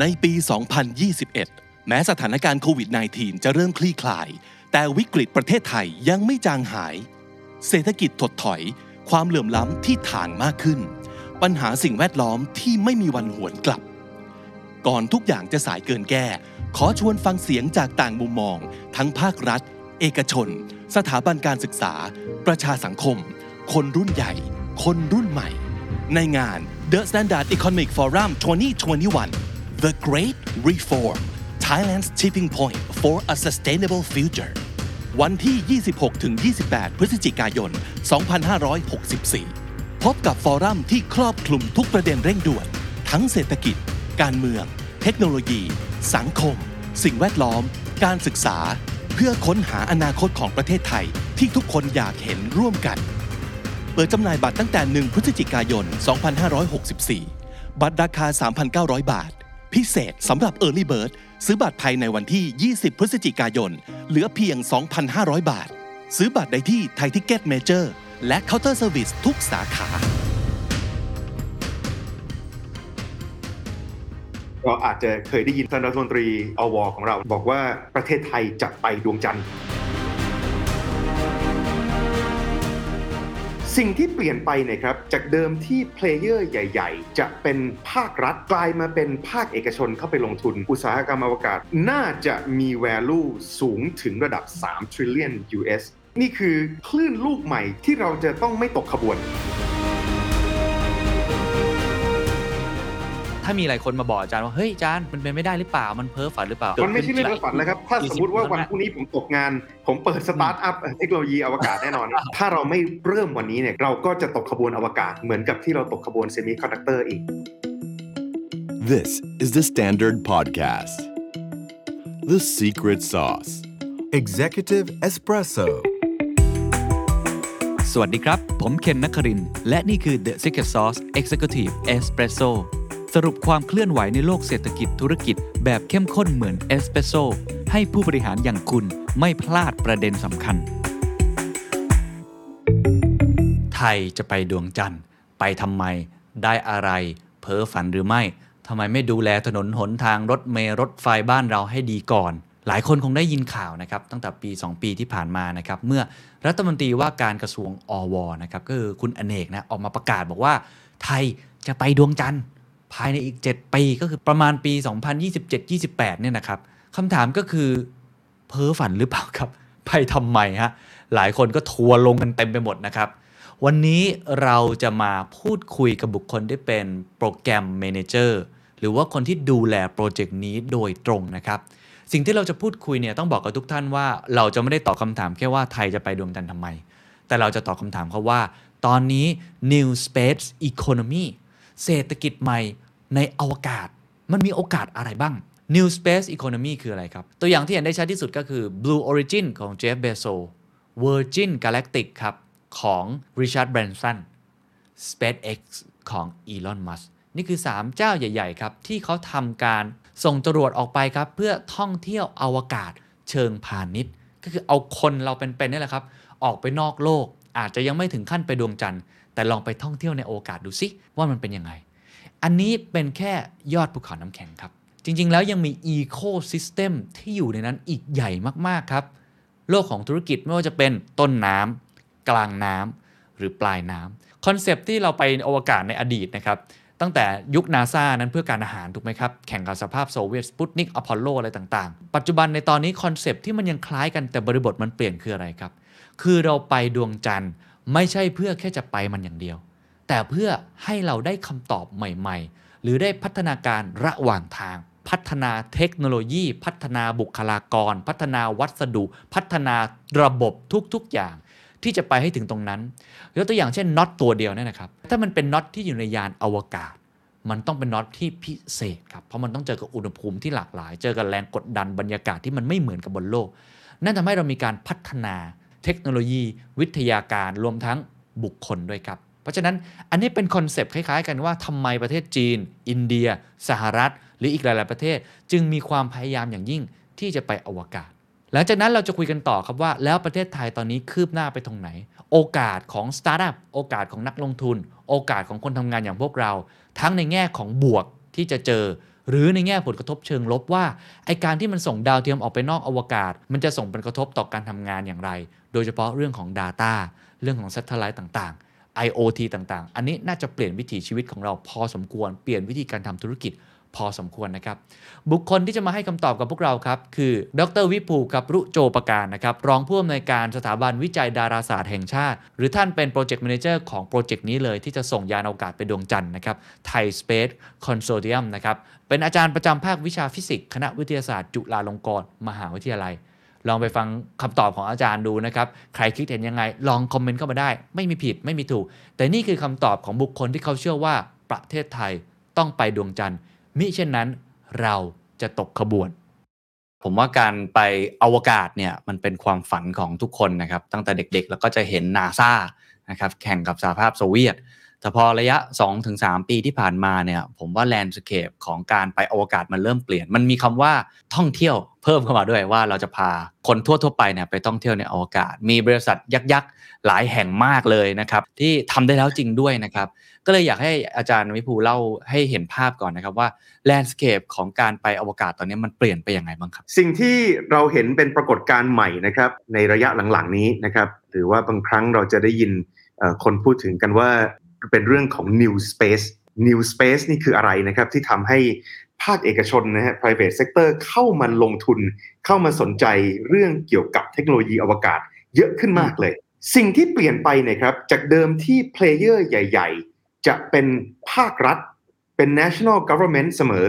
ในปี 2021 แม้สถานการณ์โควิด -19 จะเริ่มคลี่คลาย แต่วิกฤตประเทศไทยยังไม่จางหาย เศรษฐกิจถดถอย ความเหลื่อมล้ำที่ถางมากขึ้น ปัญหาสิ่งแวดล้อมที่ไม่มีวันหวนกลับ ก่อนทุกอย่างจะสายเกินแก้ ขอชวนฟังเสียงจากต่างมุมมอง ทั้งภาครัฐ เอกชน สถาบันการศึกษา ประชาสังคม คนรุ่นใหญ่ คนรุ่นใหม่ ในงาน The Standard Economic Forum 2021 The Great Reform Thailand's Tipping Point for a Sustainable Future วันที่ 26-28 พฤศจิกายน 2564 พบกับฟอรัมที่ครอบคลุมทุกประเด็นเร่งด่วน ทั้งเศรษฐกิจ การเมือง เทคโนโลยี สังคม สิ่งแวดล้อม การศึกษา เพื่อค้นหาอนาคตของประเทศไทยที่ทุกคนอยากเห็นร่วมกัน เปิดจำหน่ายบัตรตั้งแต่ 1 พฤศจิกายน 2564 บัตรราคา 3,900 บาท พิเศษสำหรับ Early Bird ซื้อบัตรภายในวันที่ 20 พฤศจิกายน เหลือเพียง 2,500 บาท ซื้อบัตรได้ที่ Thai Ticket Major และ Counter Service ทุกสาขาก็อาจจะเคยได้ยินท่านรัฐมนตรีอวของเรา บอกว่าประเทศไทยจะไปดวงจันทร์ สิ่งที่เปลี่ยนไปเนี่ยครับจากเดิมที่เพลเยอร์ใหญ่ ๆ จะเป็นภาครัฐกลายมาเป็นภาคเอกชนเข้าไปลงทุน อุตสาหกรรมอวกาศ น่าจะมี value สูงถึงระดับ 3 trillion US นี่คือคลื่นลูกใหม่ที่เราจะต้องไม่ตกขบวน ถ้ามีหลายคนมาบอกอาจารย์ว่าเฮ้ยอาจารย์มันเป็นไม่ได้หรือเปล่ามันเพ้อฝันหรือเปล่ามันไม่ใช่เรื่องฝันแล้วครับถ้าสมมติว่าวันพรุ่งนี้ผมตกงาน ผมเปิดสตาร์ทอัพเทคโนโลยีอวกาศแน่นอน ถ้าเราไม่เริ่มวันนี้เนี่ยเราก็จะตกขบวนอวกาศเหมือนกับที่เราตกขบวน semiconductor อีก This is the Standard Podcast. The Secret Sauce. Executive Espresso สวัสดีครับ ผมเคนนักครินทร์และนี่คือ The Secret Sauce Executive Espresso สรุปความเคลื่อนไหวในโลกเศรษฐกิจธุรกิจ แบบเข้มข้นเหมือนเอสเปรสโซให้ผู้บริหารอย่างคุณไม่พลาดประเด็นสำคัญ ไทยจะไปดวงจันทร์ ไปทำไม ได้อะไร เพ้อฝันหรือไม่ทำไมไม่ดูแลถนนหนทางรถเมล์รถไฟบ้านเราให้ดีก่อน หลายคนคงได้ยินข่าวนะครับ ตั้งแต่ปี 2 ปีที่ผ่านมานะครับ เมื่อรัฐมนตรีว่าการกระทรวงอวนะครับก็คือคุณอเนกนะออกมาประกาศบอกว่า ไทยจะไปดวงจันทร์ายในอีก 7 ปีก็คือประมาณปี 2027-28เนี่ยนะครับคำถามก็คือเพ้อฝันหรือเปล่าครับ ไปทำไมฮะ หลายคนก็ทัวร์ลงกันเต็มไปหมดนะครับ วันนี้เราจะมาพูดคุยกับบุคคลที่เป็นโปรแกรมเมเนเจอร์หรือว่าคนที่ดูแลโปรเจกต์นี้โดยตรงนะครับ สิ่งที่เราจะพูดคุยเนี่ยต้องบอกกับทุกท่านว่า เราจะไม่ได้ตอบคำถามแค่ว่าไทยจะไปดวงจันทร์ทำไม แต่เราจะตอบคำถามเขาว่า ตอนนี้ New Space Economy เศรษฐกิจใหม่ ในอวกาศ มันมีโอกาสอะไรบ้าง New Space Economy คืออะไรครับ ตัวอย่างที่เห็นได้ชัดที่สุดก็คือ Blue Origin ของ Jeff Bezos Virgin Galactic ครับ ของ Richard Branson SpaceX ของ Elon Musk นี่คือ 3 เจ้าใหญ่ ๆ ครับ ที่เขาทำการส่งจรวดออกไปครับ เพื่อท่องเที่ยวอวกาศเชิงพาณิชย์ ก็คือเอาคนเราเป็นๆนี่แหละครับ ออกไปนอกโลกอาจจะยังไม่ถึงขั้นไปดวงจันทร์ แต่ลองไปท่องเที่ยวในโอกาศดูสิว่ามันเป็นยังไง อันนี้เป็นแค่ยอดภูเขาน้ำแข็งครับ จริง ๆ แล้วยังมีอีโคซิสเต็มที่อยู่ในนั้นอีกใหญ่มากๆครับ โลกของธุรกิจไม่ว่าจะเป็นต้นน้ำกลางน้ำหรือปลายน้ำคอนเซปที่เราไปอวกาศในอดีตนะครับตั้งแต่ยุคนาซานั้นเพื่อการทหารถูกไหมครับ แข่งกับสหภาพโซเวียตสปุตนิกอพอลโลอะไรต่างๆ ปัจจุบันในตอนนี้ concept ที่มันยังคล้ายกันแต่บริบทมันเปลี่ยนคืออะไรครับ คือเราไปดวงจันทร์ไม่ใช่เพื่อแค่จะไปมันอย่างเดียว แต่เพื่อให้เราได้คำตอบใหม่ๆ หรือได้พัฒนาการระหว่างทาง พัฒนาเทคโนโลยี พัฒนาบุคลากร พัฒนาวัสดุ พัฒนาระบบทุกๆอย่าง ที่จะไปให้ถึงตรงนั้นยกตัวอย่างเช่นน็อตตัวเดียวเนี่ยนะครับ ถ้ามันเป็นน็อตที่อยู่ในยานอวกาศ มันต้องเป็นน็อตที่พิเศษครับเพราะมันต้องเจอกับอุณหภูมิที่หลากหลาย เจอกับแรงกดดันบรรยากาศที่มันไม่เหมือนกับบนโลกนั่นทำให้เรามีการพัฒนาเทคโนโลยี วิทยาการรวมทั้งบุคคลด้วยครับ เพราะฉะนั้นอันนี้เป็น concept คล้ายๆ กันว่าทำไมประเทศจีน อินเดีย สหรัฐ หรืออีกหลาย ๆ ประเทศ จึงมีความพยายามอย่างยิ่งที่จะไปอวกาศ หลังจากนั้นเราจะคุยกันต่อครับว่า แล้วประเทศไทยตอนนี้คืบหน้าไปตรงไหน โอกาสของสตาร์ทอัพโอกาสของนักลงทุน โอกาสของคนทำงานอย่างพวกเรา ทั้งในแง่ของบวกที่จะเจอ หรือในแง่ผลกระทบเชิงลบว่าไอ้การที่มันส่งดาวเทียมออกไปนอกอวกาศ มันจะส่งผลกระทบต่อการทำงานอย่างไร โดยเฉพาะเรื่องของ Data เรื่องของ Satellite ต่างๆ IoT ต่างๆ อันนี้น่าจะเปลี่ยนวิถีชีวิตของเราพอสมควร เปลี่ยนวิธีการทำธุรกิจพอสมควรนะครับ บุคคลที่จะมาให้คำตอบกับพวกเราครับ คือ ดรวิภูกับรุโจประการนะครับ รองผู้อำนวยการสถาบันวิจัยดาราศาสตร์แห่งชาติ หรือท่านเป็น project manager ของ project นี้เลยที่จะส่งยานอวกาศไปดวงจันทร์นะครับ Thai Space Consortium นะครับ เป็นอาจารย์ประจำภาควิชาฟิสิกส์คณะวิทยาศาสตร์ จุฬาลงกรณ์มหาวิทยาลัย ลองไปฟังคำตอบของอาจารย์ดูนะครับ ใครคิดเห็นยังไง ลอง comment เข้ามาได้ ไม่มีผิดไม่มีถูก แต่นี่คือคำตอบของบุคคลที่เขาเชื่อว่าประเทศไทยต้องไปดวงจันทร์มิเช่นนั้นเราจะตกขบวน ผมว่าการไปอวกาศเนี่ยมันเป็นความฝันของทุกคนนะครับ ตั้งแต่เด็กๆ แล้วก็จะเห็นนาซานะครับแข่งกับสหภาพโซเวียต แต่พอระยะ 2-3 ปีที่ผ่านมาเนี่ยผมว่า landscape ของการไปอวกาศมันเริ่มเปลี่ยน มันมีคำว่าท่องเที่ยว เพิ่มเข้ามาด้วยว่าเราจะพาคนทั่วๆไปเนี่ยไปท่องเที่ยวในอวกาศ มีบริษัทยักษ์ๆหลายแห่งมากเลยนะครับ ที่ทำได้แล้วจริงด้วยนะครับ ก็เลยอยากให้อาจารย์วิภูเล่าให้เห็นภาพก่อนนะครับว่าแลนด์สเคปของการไปอวกาศตอนนี้มันเปลี่ยนไปยังไงบ้างครับ สิ่งที่เราเห็นเป็นปรากฏการณ์ใหม่นะครับในระยะหลังๆนี้นะครับหรือว่าบางครั้งเราจะได้ยินคนพูดถึงกันว่าเป็นเรื่องของ new space new space นี่คืออะไรนะครับที่ทำให้ ภาคเอกชนนะฮะ private sector เข้ามาลงทุน เข้ามาสนใจเรื่องเกี่ยวกับเทคโนโลยีอวกาศ เยอะขึ้นมากเลย สิ่งที่เปลี่ยนไปเนะครับ จากเดิมที่ player ใหญ่ ๆ จะเป็นภาครัฐ เป็น national government เสมอ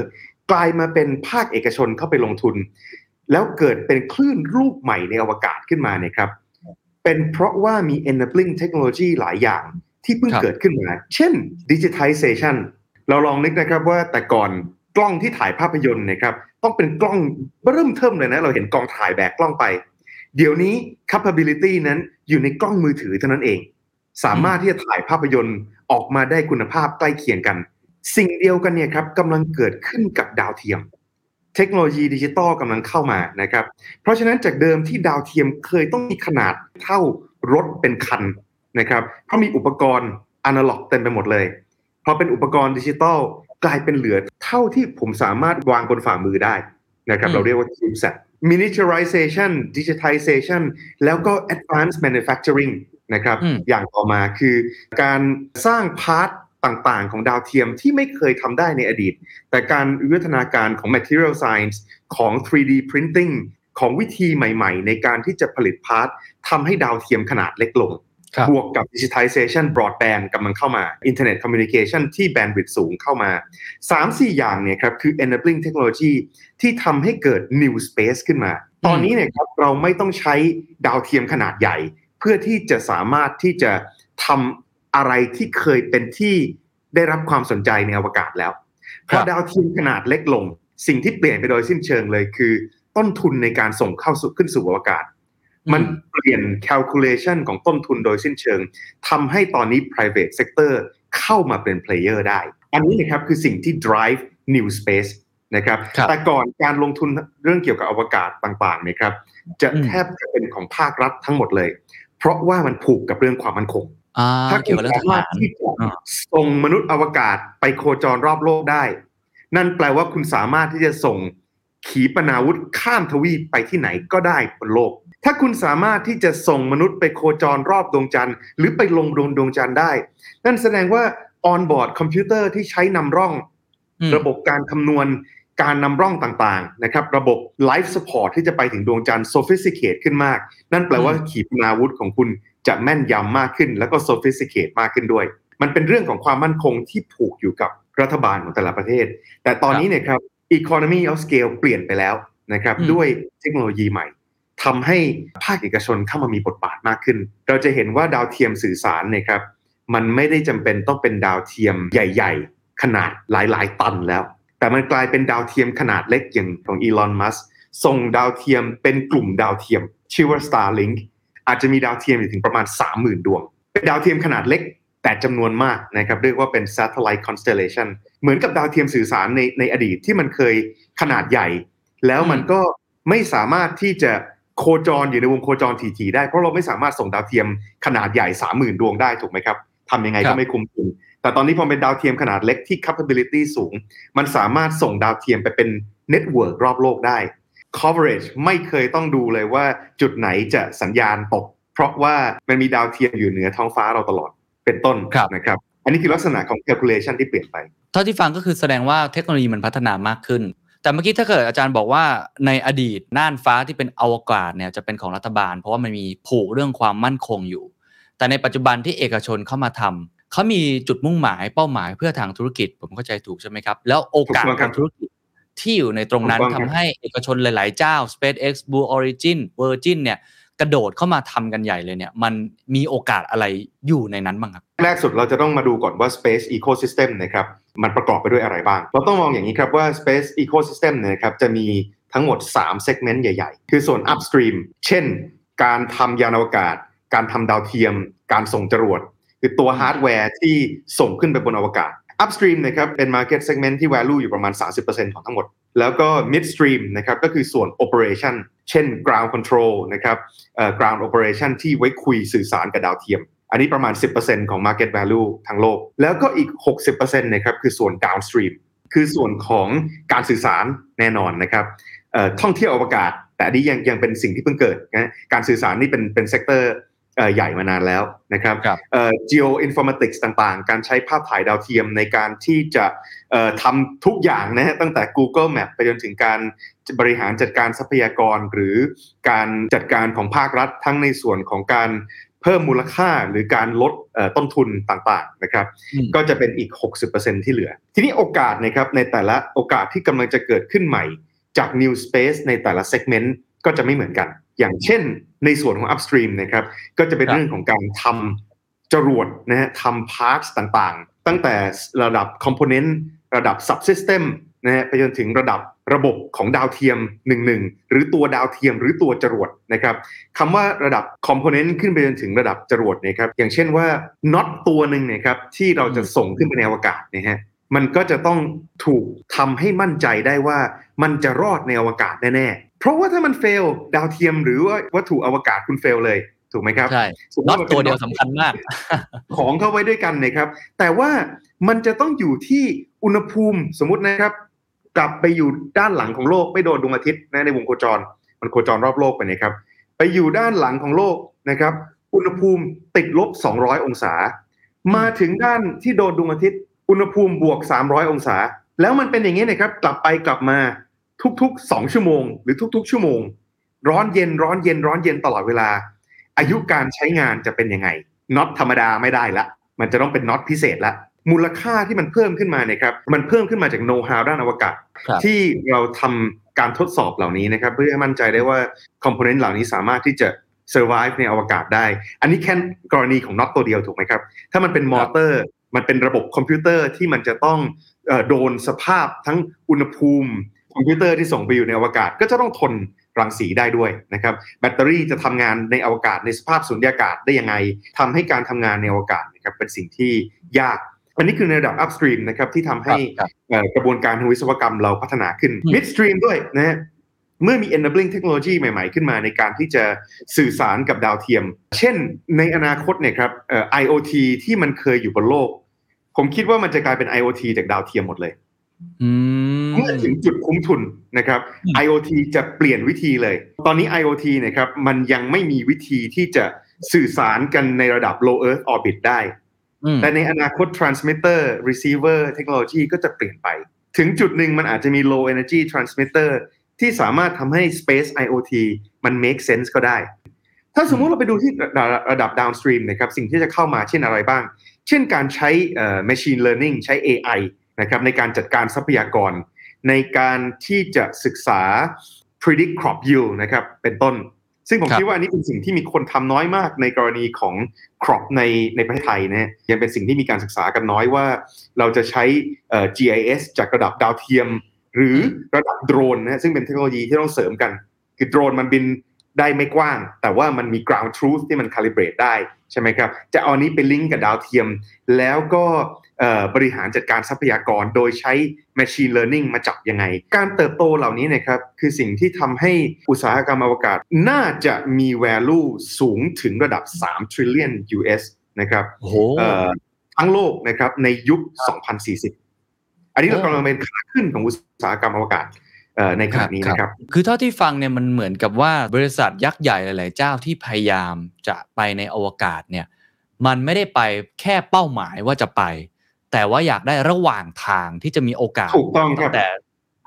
กลายมาเป็นภาคเอกชนเข้าไปลงทุน แล้วเกิดเป็นคลื่นรูปใหม่ในอวกาศขึ้นมาเนี่ยครับ เป็นเพราะว่ามี enabling technology หลายอย่างที่เพิ่งครับเกิดขึ้นมา เช่น digitization เราลองนึกนะครับว่าแต่ก่อน กล้องที่ถ่ายภาพยนตร์เนะครับต้องเป็นกล้องเริ่มเทิมเลยนะเราเห็นกองถ่ายแบกกล้องไป เดี๋ยวนี้ capability นั้นอยู่ในกล้องมือถือเท่านั้นเอง สามารถที่จะถ่ายภาพยนตร์ออกมาได้คุณภาพใกล้เคียงกัน สิ่งเดียวกันเนี่ยครับกำลังเกิดขึ้นกับดาวเทียม เทคโนโลยีดิจิตอลกำลังเข้ามานะครับเพราะฉะนั้นจากเดิมที่ดาวเทียมเคยต้องมีขนาดเท่ารถเป็นคันนะครับเพราะมีอุปกรณ์อนาล็อกเต็มไปหมดเลยพอเป็นอุปกรณ์ดิจิตอล กลายเป็นเหลือเท่าที่ผมสามารถวางบนฝ่ามือได้นะครับอืมเราเรียกว่า CubeSat miniaturization digitization แล้วก็ advanced manufacturing นะครับอืมอย่างต่อมาคือการสร้าง part ต่างๆ ของดาวเทียมที่ไม่เคยทำได้ในอดีต แต่การวิวัฒนาการของ material science ของ 3D printing ของวิธีใหม่ๆ ในการที่จะผลิต partทำให้ดาวเทียมขนาดเล็กลงครั บบวกกับ digitization broadband กำลังเข้ามา internet communication ที่ bandwidth สูงเข้ามา 3-4 อย่างเนี่ยครับคือ enabling technology ที่ทำให้เกิด new space ขึ้นมา ตอนนี้เนี่ยครับเราไม่ต้องใช้ดาวเทียมขนาดใหญ่ เพื่อที่จะสามารถที่จะทำอะไรที่เคยเป็นที่ได้รับความสนใจในอวกาศแล้วพครัอบดาวเทียมขนาดเล็กลง สิ่งที่เปลี่ยนไปโดยสิ้นเชิงเลยคือ ต้นทุนในการส่งเข้าสู่ขึ้นสู่อวกาศ มันเปลี่ยน calculation ของต้นทุนโดยสิ้นเชิงทำให้ตอนนี้ private sector เข้ามาเป็น player ได้ อันนี้นะครับคือสิ่งที่ drive new space นะครับครับแต่ก่อนการลงทุนเรื่องเกี่ยวกับอวกาศต่างๆเนะครับ จะอืมแทบจะเป็นของภาครัฐทั้งหมดเลย เพราะว่ามันผูกกับเรื่องความมั่นคงอ่าถ้าเกี่คุยวณกับเรื่องทสามารถหารที่จะอ่าส่งมนุษย์อวกาศไปโคจรรอบโลกได้ นั่นแปลว่าคุณสามารถที่จะส่ง ขีปนาวุธข้ามทวีปไปที่ไหนก็ได้บนโลก ถ้าคุณสามารถที่จะส่งมนุษย์ไปโคจรรอบดวงจันทร์ หรือไปลงดวงดวงจันทร์ได้ นั่นแสดงว่า on board คอมพิวเตอร์ที่ใช้นำร่องอืมระบบการคำนวณการนำร่องต่างๆนะครับระบบ Life Support ที่จะไปถึงดวงจันทร์ sophisticate ขึ้นมาก นั่นแปลว่าขีปนาวุธของคุณจะแม่นยำมากขึ้น แล้วก็ sophisticate มากขึ้นด้วย มันเป็นเรื่องของความมั่นคงที่ผูกอยู่กับรัฐบาลของแต่ละประเทศ แต่ตอนนี้เนี่ยครับ economy of scale เปลี่ยนไปแล้วนะครับอืมด้วยเทคโนโลยีใหม่ทำให้ภาคเอกชนเข้ามามีบทบาทมากขึ้น เราจะเห็นว่าดาวเทียมสื่อสารเนยครับมันไม่ได้จำเป็นต้องเป็นดาวเทียมใหญ่ ๆ ขนาดหลายๆ ตันแล้ว แต่มันกลายเป็นดาวเทียมขนาดเล็กอย่างของอีลอนมัสส่งดาวเทียมเป็นกลุ่มดาวเทียมชื่อว่า Starlink อาจจะมีดาวเทียมอยู่ถึงประมาณ 30,000 ดวง เป็นดาวเทียมขนาดเล็ก แต่จำนวนมากนะครับเรียกว่าเป็น satellite constellation เหมือนกับดาวเทียมสื่อสารในในอดีตที่มันเคยขนาดใหญ่ แล้วมันก็ไม่สามารถที่จะโคจรอยู่ในวงโคจรถี่ๆได้ เพราะเราไม่สามารถส่งดาวเทียมขนาดใหญ่30,000ดวงได้ถูกไหมครับทำยังไงครัก็บไม่คุ้มทุนแต่ตอนนี้พอเป็นดาวเทียมขนาดเล็กที่ capability สูง มันสามารถส่งดาวเทียมไปเป็น network รอบโลกได้ coverage ไม่เคยต้องดูเลยว่าจุดไหนจะสัญญาณตก เพราะว่ามันมีดาวเทียมอยู่เหนือท้องฟ้าเราตลอด เป็นต้นครับนะครับ อันนี้คือลักษณะของ calculation ที่เปลี่ยนไป เท่าที่ฟังก็คือแสดงว่าเทคโนโลยีมันพัฒนามากขึ้น แต่เมื่อกี้ถ้าเกิดอาจารย์บอกว่าในอดีตน่านฟ้าที่เป็นอวกาศเนี่ยจะเป็นของรัฐบาล เพราะว่ามันมีผูกเรื่องความมั่นคงอยู่ แต่ในปัจจุบันที่เอกชนเข้ามาทำเขามีจุดมุ่งหมายเป้าหมายเพื่อทางธุรกิจ ผมเข้าใจถูกใช่ไหมครับ แล้วโอกาสถูกต้องครัทาบงธุรกิจที่อยู่ในตรงนั้นถูกต้องครับทำให้เอกชนหลาย ๆ เจ้า SpaceX Blue Origin Virgin เนี่ย กระโดดเข้ามาทำกันใหญ่เลยเนี่ยมันมีโอกาสอะไรอยู่ในนั้นบ้างครับ แรกสุดเราจะต้องมาดูก่อนว่า space ecosystem นะครับมันประกอบไปด้วยอะไรบ้าง เราต้องมองอย่างนี้ครับว่า space ecosystem เนี่ยนะครับจะมีทั้งหมด 3 segment ใหญ่ ๆ คือส่วน upstream เช่น การทำยานอวกาศ การทำดาวเทียม การส่งจรวด คือตัวฮาร์ดแวร์ที่ส่งขึ้นไปบนอวกาศ upstream นะครับเป็น market segment ที่ value อยู่ประมาณ 30%ของทั้งหมด แล้วก็ midstream นะครับก็คือส่วน operation เช่น ground control นะครับ ground operation ที่ไว้คุยสื่อสารกับดาวเทียม อันนี้ประมาณ 10%ของ market value ทั้งโลก แล้วก็อีก 60%นะครับคือส่วน downstream คือส่วนของการสื่อสารแน่นอนนะครับท่องเที่ยวอวกาศ แต่อันนี้ยังยังเป็นสิ่งที่เพิ่งเกิดนะการสื่อสารนี่เป็นเป็น sector ใหญ่มานานแล้วนะครับครับเอ่อ geoinformatics ต่างๆ การใช้ภาพถ่ายดาวเทียมในการที่จะเอ่อทำทุกอย่างนะฮะตั้งแต่ Google Map ไปจนถึงการบริหารจัดการทรัพยากร หรือการจัดการของภาครัฐทั้งในส่วนของการเพิ่มมูลค่าหรือการลดเอ่อต้นทุนต่างๆนะครับอืมก็จะเป็นอีก 60%ที่เหลือ ทีนี้โอกาสนะครับในแต่ละโอกาสที่กำลังจะเกิดขึ้นใหม่จาก new space ในแต่ละ segment ก็จะไม่เหมือนกัน อย่างเช่น ในส่วนของ upstream นะครับก็จะเป็นครับเรื่องของการทำจรวดนะฮะทำ parts ต่างๆ ตั้งแต่ระดับ component ระดับ subsystem นะฮะไปจนถึงระดับระบบของดาวเทียม 11 หรือตัวดาวเทียมหรือตัวจรวดนะครับคำว่าระดับ component ขึ้นไปจนถึงระดับจรวดเนะครับอย่างเช่นว่าน็อตตัวหนึ่งเนะครับที่เราจะส่งขึ้นไปในอวกาศนะฮะมันก็จะต้องถูกทำให้มั่นใจได้ว่ามันจะรอดในอวกาศแน่ๆ เพราะว่าถ้ามันเฟลดาวเทียมหรือว่าวัตถุอวกาศคุณเฟลเลยถูกไหมครับใช่สมมุน็อติตว่าตัวป็นเดียวสำคัญมาก ของเข้าไว้ด้วยกันนะครับ แต่ว่ามันจะต้องอยู่ที่อุณหภูมิสมมตินะครับ กลับไปอยู่ด้านหลังของโลกไม่โดนดวงอาทิตย์นะในวงโคจร มันโคจรรอบโลกไปนะครับ ไปอยู่ด้านหลังของโลกนะครับ อุณหภูมิติดลบ 200 องศา มาถึงด้านที่โดนดวงอาทิตย์ อุณหภูมิบวก 300 องศา แล้วมันเป็นอย่างนี้นะครับ กลับไปกลับมา ทุกๆ 2 ชั่วโมง หรือทุก ๆ ชั่วโมง ร้อนเย็นร้อนเย็นร้อนเย็นตลอดเวลา อายุการใช้งานจะเป็นยังไงน็อตธรรมดาไม่ได้ละ มันจะต้องเป็นน็อตพิเศษละมูลค่าที่มันเพิ่มขึ้นมาเนี่ยครับมันเพิ่มขึ้นมาจากโน้ตฮาวด้านอวกาศครับที่เราทำการทดสอบเหล่านี้นะครับ เพื่อให้มั่นใจได้ว่าคอมโพเนนต์เหล่านี้สามารถที่จะ survive ในอวกาศได้ อันนี้แค่กรณีของน็อตตัวเดียวถูกไหมครับ ถ้ามันเป็นมอเตอร์ มันเป็นระบบคอมพิวเตอร์ที่มันจะต้องเอ่อโดนสภาพทั้งอุณหภูมิ คอมพิวเตอร์ที่ส่งไปอยู่ในอวกาศก็จะต้องทนรังสีได้ด้วยนะครับ แบตเตอรี่จะทำงานในอวกาศในสภาพสุญญากาศได้ยังไงทำให้การทำงานในอวกาศนะครับเป็นสิ่งที่ยาก อันนี้คือในระดับ upstream นะครับที่ทำให้ครับเอ่อกระบวนการทางวิศวกรรมเราพัฒนาขึ้นอืม midstream ด้วยนะฮะเมื่อมี enabling technology ใหม่ ๆ ขึ้นมาในการที่จะสื่อสารกับดาวเทียม เช่นในอนาคตเนี่ยครับเอ่อ IoT ที่มันเคยอยู่บนโลก ผมคิดว่ามันจะกลายเป็น IoT จากดาวเทียมหมดเลยอืม เมื่อถึงจุดคุ้มทุนนะครับอืม IoT จะเปลี่ยนวิธีเลย ตอนนี้ IoT เนะครับมันยังไม่มีวิธีที่จะสื่อสารกันในระดับ low earth orbit ได้อืมแต่ในอนาคต transmitter receiver technology ก็จะเปลี่ยนไป ถึงจุดหนึ่งมันอาจจะมี low energy transmitter ที่สามารถทำให้ space IoT มัน make sense ก็ได้ ถ้าสมมุติเราไปดูที่ระดับระดับ downstream นะครับ สิ่งที่จะเข้ามาเช่นอะไรบ้าง เช่นการใช้เอ่อ machine learning ใช้ AI นะครับในการจัดการทรัพยากร ในการที่จะศึกษา predict crop yield นะครับเป็นต้น ซึ่งผมครับคิดว่าอันนี้เป็นสิ่งที่มีคนทำน้อยมากในกรณีของ crop ในในประเทศไทยนะฮะยังเป็นสิ่งที่มีการศึกษากันน้อยว่า เราจะใช้เอ่อ GIS จากระดับดาวเทียม หรือระดับโดรนนะฮะซึ่งเป็นเทคโนโลยีที่ต้องเสริมกัน คือโดรนมันบิน ได้ไม่กว้าง แต่ว่ามันมี ground truth ที่มัน calibrate ได้ใช่ไหมครับ จะเอาอันนี้ไปลิงก์กับดาวเทียม แล้วก็เอ่อบริหารจัดการทรัพยากรโดยใช้ machine learning มาจับยังไง การเติบโตเหล่านี้นะครับคือสิ่งที่ทำให้อุตสาหกรรมอวกาศ น่าจะมี value สูงถึงระดับ 3 trillion US นะครับโอ้โหเอ่อทั้งโลกนะครับในยุค 2040 อันนี้เราโอ้กำลังเป็นขาขึ้นของอุตสาหกรรมอวกาศเอ่อ ในขณะนี้นะครับ คือเท่าที่ฟังเนี่ยมันเหมือนกับว่าบริษัทยักษ์ใหญ่หลาย ๆ เจ้าที่พยายามจะไปในอวกาศเนี่ยมันไม่ได้ไปแค่เป้าหมายว่าจะไป แต่ว่าอยากได้ระหว่างทางที่จะมีโอกาสถูกต้องครับตั้แต่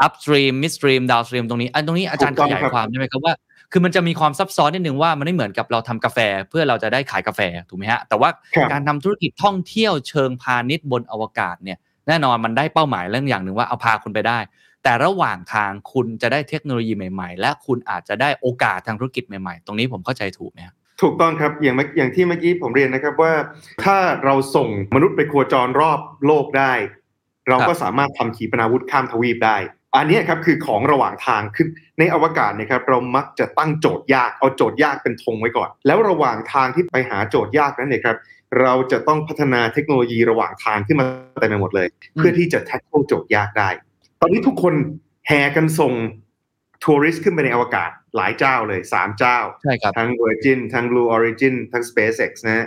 upstream midstream downstream ตรงนี้อันตรงนี้อาจารย์ถูกต้ของยายครับความได้ไหมครับว่าคือมันจะมีความซับซ้อนนิดนึงว่ามันไม่เหมือนกับเราทำกาแฟเพื่อเราจะได้ขายกาแฟถูกไหมฮะแต่ว่าครับการทำธุรกิจท่องเที่ยวเชิงพาณิชย์บนอวกาศเนี่ยแน่นอนมันได้เป้าหมายเรื่องอย่างหนึ่งว่าเอาพาคุณไปได้ แต่ระหว่างทางคุณจะได้เทคโนโลยีใหม่ ๆ และคุณอาจจะได้โอกาสทางธุรกิจใหม่ๆ ตรงนี้ผมเข้าใจถูกไหมครับถูกต้องครับอย่างเมื่ออย่างที่เมื่อกี้ผมเรียนนะครับว่า ถ้าเราส่งมนุษย์ไปโคจรรอบโลกได้ เราก็สามารถทำขีปนาวุธข้ามทวีปได้ อันเนี้ยครับคือของระหว่างทางคือในอวกาศเนะครับเรามักจะตั้งโจทย์ยากเอาโจทย์ยากเป็นธงไว้ก่อน แล้วระหว่างทางที่ไปหาโจทย์ยากนั้นเนี่ยครับเราจะต้องพัฒนาเทคโนโลยีระหว่างทางขึ้นมาเต็มไปหมดเลยอืมเพื่อที่จะแท็กโโจทย์ยากได้ ตอนนี้ทุกคนแห่กันส่งทัวริสต์ขึ้นไปในอวกาศหลายเจ้าเลยสามเจ้าใช่ครับทั้ง Virgin ทั้ง Blue Origin ทั้ง SpaceX นะฮะ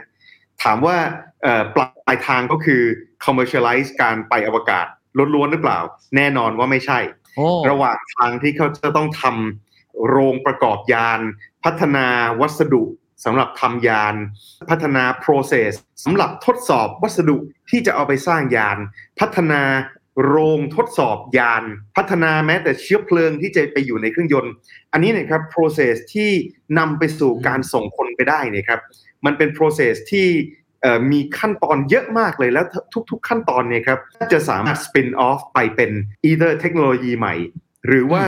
ถามว่าเอ่อปลายทางก็คือ commercialize การไปอวกาศล้วนๆหรือเปล่า แน่นอนว่าไม่ใช่โอ้ระหว่างทางที่เขาจะต้องทำโรงประกอบยาน พัฒนาวัสดุสำหรับทำยาน พัฒนา process สำหรับทดสอบวัสดุที่จะเอาไปสร้างยาน พัฒนา โรงทดสอบยาน พัฒนาแม้แต่เชื้อเพลิงที่จะไปอยู่ในเครื่องยนต์ อันนี้เนะครับ process ที่นำไปสู่การส่งคนไปได้เนี่ยครับ มันเป็น process ที่เอ่อมีขั้นตอนเยอะมากเลยแล้วทุกๆขั้นตอนเนี่ยครับจะสามารถ spin off ไปเป็น either เทคโนโลยีใหม่ หรือว่า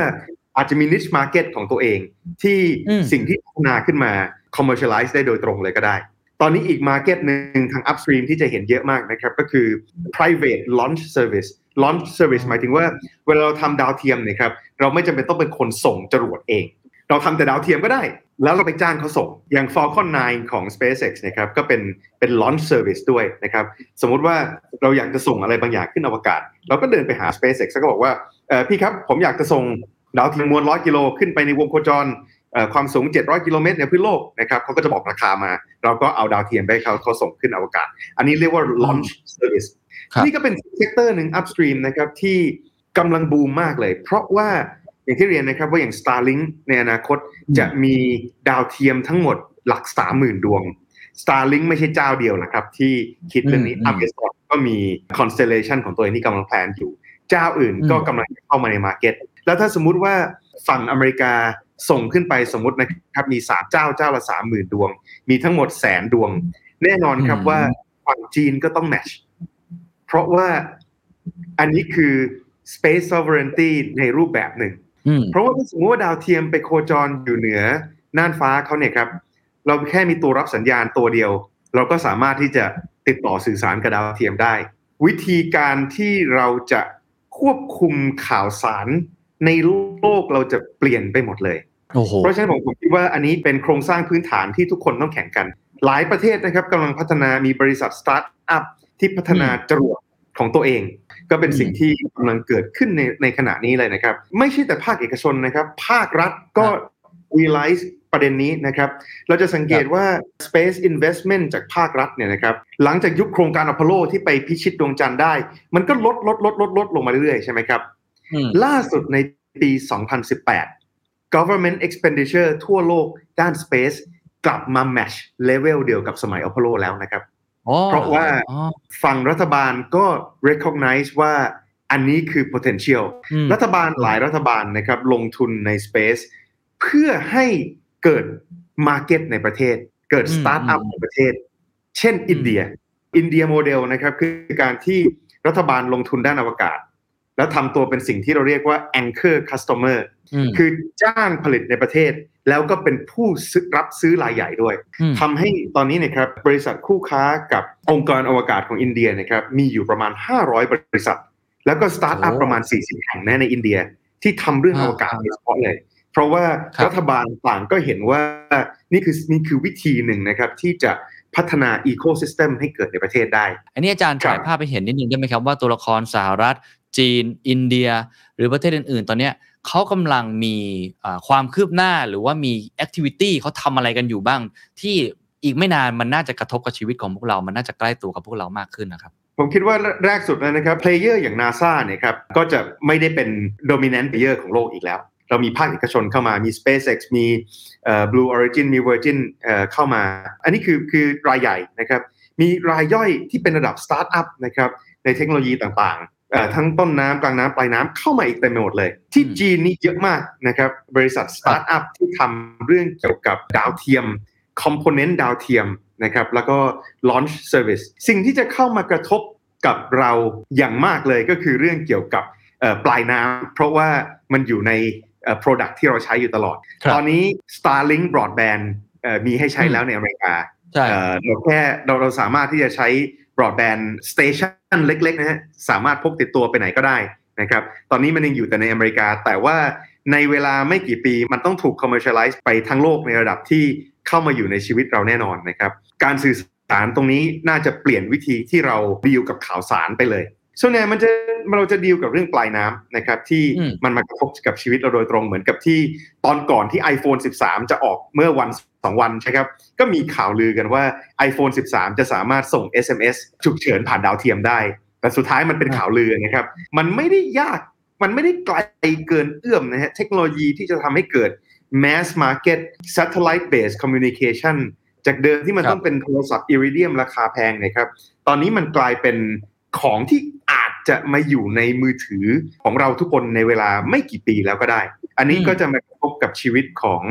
อาจจะมี niche market ของตัวเอง ที่อืมสิ่งที่พัฒนาขึ้นมา commercialize ได้โดยตรงเลยก็ได้ ตอนนี้อีก market หนึ่งทาง upstream ที่จะเห็นเยอะมากนะครับ ก็คือ private launch service launch service หมายถึงว่าเวลาเราทำดาวเทียมเนี่ยครับเราไม่จำเป็นต้องเป็นคนส่งจรวดเอง เราทำแต่ดาวเทียมก็ได้ แล้วเราไปจ้างเขาส่ง อย่าง Falcon 9 ของ SpaceX นะครับก็เป็นเป็น launch service ด้วยนะครับสมมุติว่าเราอยากจะส่งอะไรบางอย่างขึ้นอวกาศ เราก็เดินไปหา SpaceX แล้วก็บอกว่าเอ่อพี่ครับผมอยากจะส่งดาวเทียมมวลร้อยกิโลขึ้นไปในวงโคจรเอ่อความสูง 700 กิโลเมตรเหนือพื้นโลกนะครับเขาก็จะบอกราคามา เราก็เอาดาวเทียมไปให้เขาเขาส่งขึ้นอวกาศ อันนี้เรียกว่า launch service ครับ นี่ก็เป็น sector หนึ่ง upstream นะครับที่กำลังบูมมากเลย เพราะว่าอย่างที่เรียนนะครับว่าอย่าง Starlink ในอนาคตจะมีดาวเทียมทั้งหมดหลักสามหมื่นดวง Starlink ไม่ใช่เจ้าเดียวนะครับ ที่คิดเรื่องนี้อืมอืม Amazon ก็มี constellation ของตัวเองที่กำลังแพลนอยู่ เจ้าอื่นก็อืมกำลังจะเข้ามาใน market แล้วถ้าสมมุติว่าฝั่งอเมริกาส่งขึ้นไปสมมตินะครับมีสามเจ้าเจ้าละสามหมื่นดวง มีทั้งหมดแสนดวง แน่นอนครับอืมว่าฝั่งจีนก็ต้องแมช เพราะว่าอันนี้คือ space sovereignty ในรูปแบบหนึ่งอืมเพราะว่าถ้าสมมติว่าดาวเทียมไปโคจรอยู่เหนือน่านฟ้าเขาเนี่ยครับ เราแค่มีตัวรับสัญญาณตัวเดียว เราก็สามารถที่จะติดต่อสื่อสารกับดาวเทียมได้ วิธีการที่เราจะควบคุมข่าวสารในโลกเราจะเปลี่ยนไปหมดเลยโอ้โหเพราะฉะนั้นผมผมคิดว่าอันนี้เป็นโครงสร้างพื้นฐานที่ทุกคนต้องแข่งกัน หลายประเทศนะครับกำลังพัฒนามีบริษัทสตาร์ทอัพ ที่พัฒนาจรวดของตัวเอง ก็เป็นสิ่งที่กำลังเกิดขึ้นในในขณะนี้เลยนะครับ ไม่ใช่แต่ภาคเอกชนนะครับ ภาครัฐก็ realize ประเด็นนี้นะครับ เราจะสังเกตว่า space investment จากภาครัฐเนี่ยนะครับ หลังจากยุคโครงการอพอลโลที่ไปพิชิตดวงจันทร์ได้ มันก็ลดลดลดลดลดลงมาเรื่อยๆใช่ไหมครับอืมล่าสุดในปี 2018 government expenditure ทั่วโลกด้าน space กลับมา match level เดียวกับสมัยอพอลโลแล้วนะครับอ๋อ เพราะว่าอ๋อฝั่งรัฐบาลก็ recognize ว่าอันนี้คือ potential อืมรัฐบาลหลายรัฐบาลนะครับลงทุนใน Space เพื่อให้เกิด Market ในประเทศ เกิดอืม Startup อืมในประเทศ เช่นอินเดีย อินเดียโมเดลนะครับคือการที่รัฐบาลลงทุนด้านอวกาศ แล้วทำตัวเป็นสิ่งที่เราเรียกว่า anchor customer อืมคือจ้างผลิตในประเทศ แล้วก็เป็นผู้ซื้อรับซื้อรายใหญ่ด้วยอืมทำให้ตอนนี้นะครับบริษัทคู่ค้ากับองค์กรอวกาศของอินเดียนะครับมีอยู่ประมาณ 500 บริษัท แล้วก็สตาร์ทอัพโอ้ประมาณ 40 แห่งนะในอินเดียที่ทำเรื่องอ่าอวกาศโดยเฉพาะเลย เพราะว่าครับรัฐบาลต่างก็เห็นว่านี่คือนี่คือวิธีหนึ่งนะครับที่จะพัฒนาอีโค y ิสเต็มให้เกิดในประเทศได้ อันนี้อาจารย์ครับฉายภาพไปเห็นนิดนึงได้ไหมครับว่าตัวละครสหรัฐ จีน อินเดีย หรือประเทศอื่น ๆ ตอนเนี้ย เขากำลังมีความคืบหน้าหรือว่ามี activity เขาทำอะไรกันอยู่บ้าง ที่อีกไม่นานมันน่าจะกระทบกับชีวิตของพวกเรา มันน่าจะใกล้ตัวกับพวกเรามากขึ้นนะครับผมคิดว่าแรกสุดนะครับ player อย่างนาซาเนี่ยครับก็จะไม่ได้เป็น dominant player ของโลกอีกแล้ว เรามีภาคเอกชนเข้ามามี SpaceX มี Blue Origin มี Virgin เข้ามา อันนี้คือคือรายใหญ่นะครับมีรายย่อยที่เป็นระดับสตาร์ทอัพนะครับในเทคโนโลยีต่าง ทั้งต้นน้ำกลางน้ำปลายน้ำเข้ามาอีกเต็มไปหมดเลย ที่จีนนี่เยอะมากนะครับ บริษัทสตาร์ทอัพที่ทำเรื่องเกี่ยวกับดาวเทียม component ดาวเทียมนะครับแล้วก็ launch service สิ่งที่จะเข้ามากระทบกับเราอย่างมากเลยก็คือเรื่องเกี่ยวกับปลายน้ำเพราะว่ามันอยู่ใน product ที่เราใช้อยู่ตลอด ตอนนี้ Starlink broadband มีให้ใช้แล้วในอเมริกาเราแค่เราเราสามารถที่จะใช้ broadband station เล็กๆนะฮะสามารถพกติดตัวไปไหนก็ได้นะครับตอนนี้มันยังอยู่แต่ในอเมริกา แต่ว่าในเวลาไม่กี่ปีมันต้องถูก commercialize ไปทั้งโลกในระดับที่เข้ามาอยู่ในชีวิตเราแน่นอนนะครับการสื่อสารตรงนี้น่าจะเปลี่ยนวิธีที่เราดีลกับข่าวสารไปเลยส่วนใหญ่มันจะเราจะดีลกับเรื่องปลายน้ำนะครับที่มันมากระทบกับชีวิตเราโดยตรงเหมือนกับที่ตอนก่อนที่ iPhone 13 จะออกเมื่อวัน สองวันใช่ครับก็มีข่าวลือกันว่า iPhone 13 จะสามารถส่ง SMS ฉุกเฉินผ่านดาวเทียมได้ แต่สุดท้ายมันเป็นข่าวลือนะครับ มันไม่ได้ยากมันไม่ได้ไกลเกินเอื้อมนะฮะเทคโนโลยีที่จะทำให้เกิด mass market satellite based communication จากเดิมที่มันต้องเป็นโทรศัพท์อิริเดียมราคาแพงนะครับ ตอนนี้มันกลายเป็นของที่อาจจะมาอยู่ในมือถือของเราทุกคนในเวลาไม่กี่ปีแล้วก็ได้ อันนี้ก็จะมากระทบกับชีวิตของ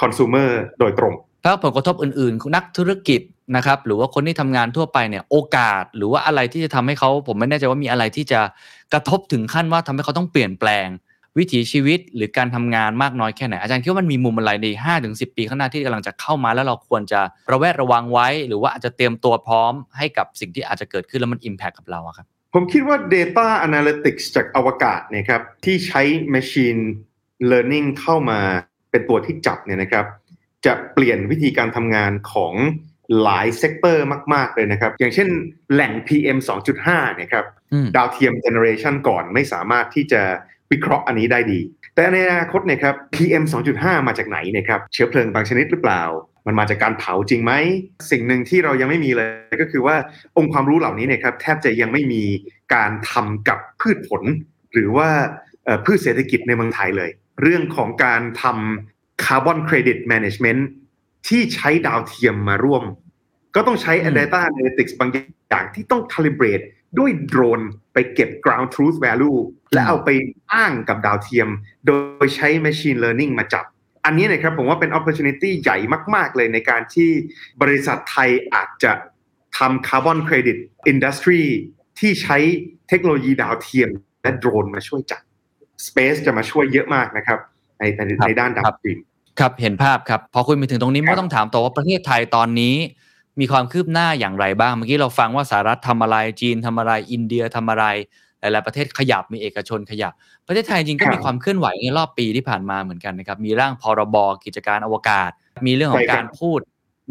คอน sumer โดยตรงถ้าผลกระทบอื่นๆ นักธุรกิจนะครับ หรือว่าคนที่ทำงานทั่วไปเนี่ยโอกาส หรือว่าอะไรที่จะทำให้เขาผมไม่แน่ใจว่ามีอะไรที่จะกระทบถึงขั้นว่าทำให้เขาต้องเปลี่ยนแปลง วิถีชีวิตหรือการทำงานมากน้อยแค่ไหน อาจารย์คิดว่ามันมีมุมอะไรใน5้าถึงสิปีข้างหน้าที่กำลังจะเข้ามาแล้วเราควรจะระแวดระวังไว้ หรือว่าอาจจะเตรียมตัวพร้อมให้กับสิ่งที่อาจจะเกิดขึ้นแล้วมัน Impact กับเราครับผมคิดว่า Data Analytics จากอวกาศนะครับที่ใช้ Machine Learning เข้ามา เป็นตัวที่จับเนี่ยนะครับ จะเปลี่ยนวิธีการทำงานของหลาย sector มาก ๆ เลยนะครับ อย่างเช่นแหล่ง PM 2.5เนี่ยครับดาวเทียม generation ก่อนไม่สามารถที่จะวิเคราะห์อันนี้ได้ดี แต่ในอนาคตเนี่ยครับ PM 2.5 มาจากไหนนะครับเชื้อเพลิงบางชนิดหรือเปล่า มันมาจากการเผาจริงไหม สิ่งหนึ่งที่เรายังไม่มีเลยก็คือว่าองค์ความรู้เหล่านี้เนี่ยครับแทบจะยังไม่มีการทำกับพืชผล หรือว่าพืชเศรษฐกิจในเมืองไทยเลย เรื่องของการทำคาร์บอนเครดิตแมネจเมนต์ที่ใช้ดาวเทียมมาร่วม ก็ต้องใช้ Data Analytics บางอย่างที่ต้อง calibrate ด้วยโดรนไปเก็บ ground truth value และเอาไปอ้างกับดาวเทียม โดยใช้ machine learning มาจับ อันนี้นะครับผมว่าเป็น opportunity ใหญ่มาก ๆ เลยในการที่บริษัทไทยอาจจะทำ carbon credit industry ที่ใช้เทคโนโลยีดาวเทียม และโดรนมาช่วยจับ Space จะมาช่วยเยอะมากนะครับ ในในด้านดาวเทียมครับเห็นภาพครับ พอคุยไปถึงตรงนี้ก็ต้องถามต่อว่าประเทศไทยตอนนี้ มีความคืบหน้าอย่างไรบ้าง เมื่อกี้เราฟังว่าสหรัฐทำอะไรจีนทำอะไร อินเดียทำอะไรหลายๆประเทศขยับมีเอกชนขยับ ประเทศไทยจริงก็มีความเคลื่อนไหวในรอบปีที่ผ่านมาเหมือนกันนะครับ มีร่างพรบกิจการอวกาศ มีเรื่องของการพูด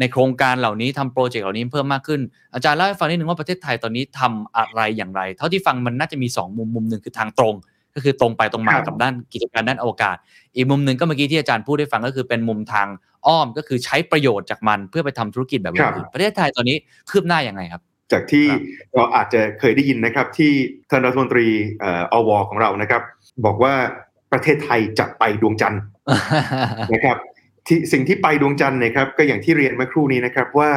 ในโครงการเหล่านี้ทำโปรเจกต์เหล่านี้เพิ่มมากขึ้น อาจารย์เล่าให้ฟังนิดนึงว่าประเทศไทยตอนนี้ทำอะไรอย่างไร เท่าที่ฟังมันน่าจะมี 2 มุมมุมหนึ่งคือทางตรง ก็คือตรงไปตรงมากับด้านกิจการด้านอวกาศ อีกมุมหนึ่งก็เมื่อกี้ที่อาจารย์พูดให้ฟังก็คือเป็นมุมทางอ้อมก็คือใช้ประโยชน์จากมันเพื่อไปทำธุรกิจแบบอื่นประเทศไทยตอนนี้คืบหน้าอย่างไรครับ จากที่เราอาจจะเคยได้ยินนะครับที่ท่านรัฐมนตรีอวของเรานะครับ บอกว่าประเทศไทยจะไปดวงจันทร์นะครับที่สิ่งที่ไปดวงจันทร์นะครับก็อย่างที่เรียนเมื่อครู่นี้นะครับว่า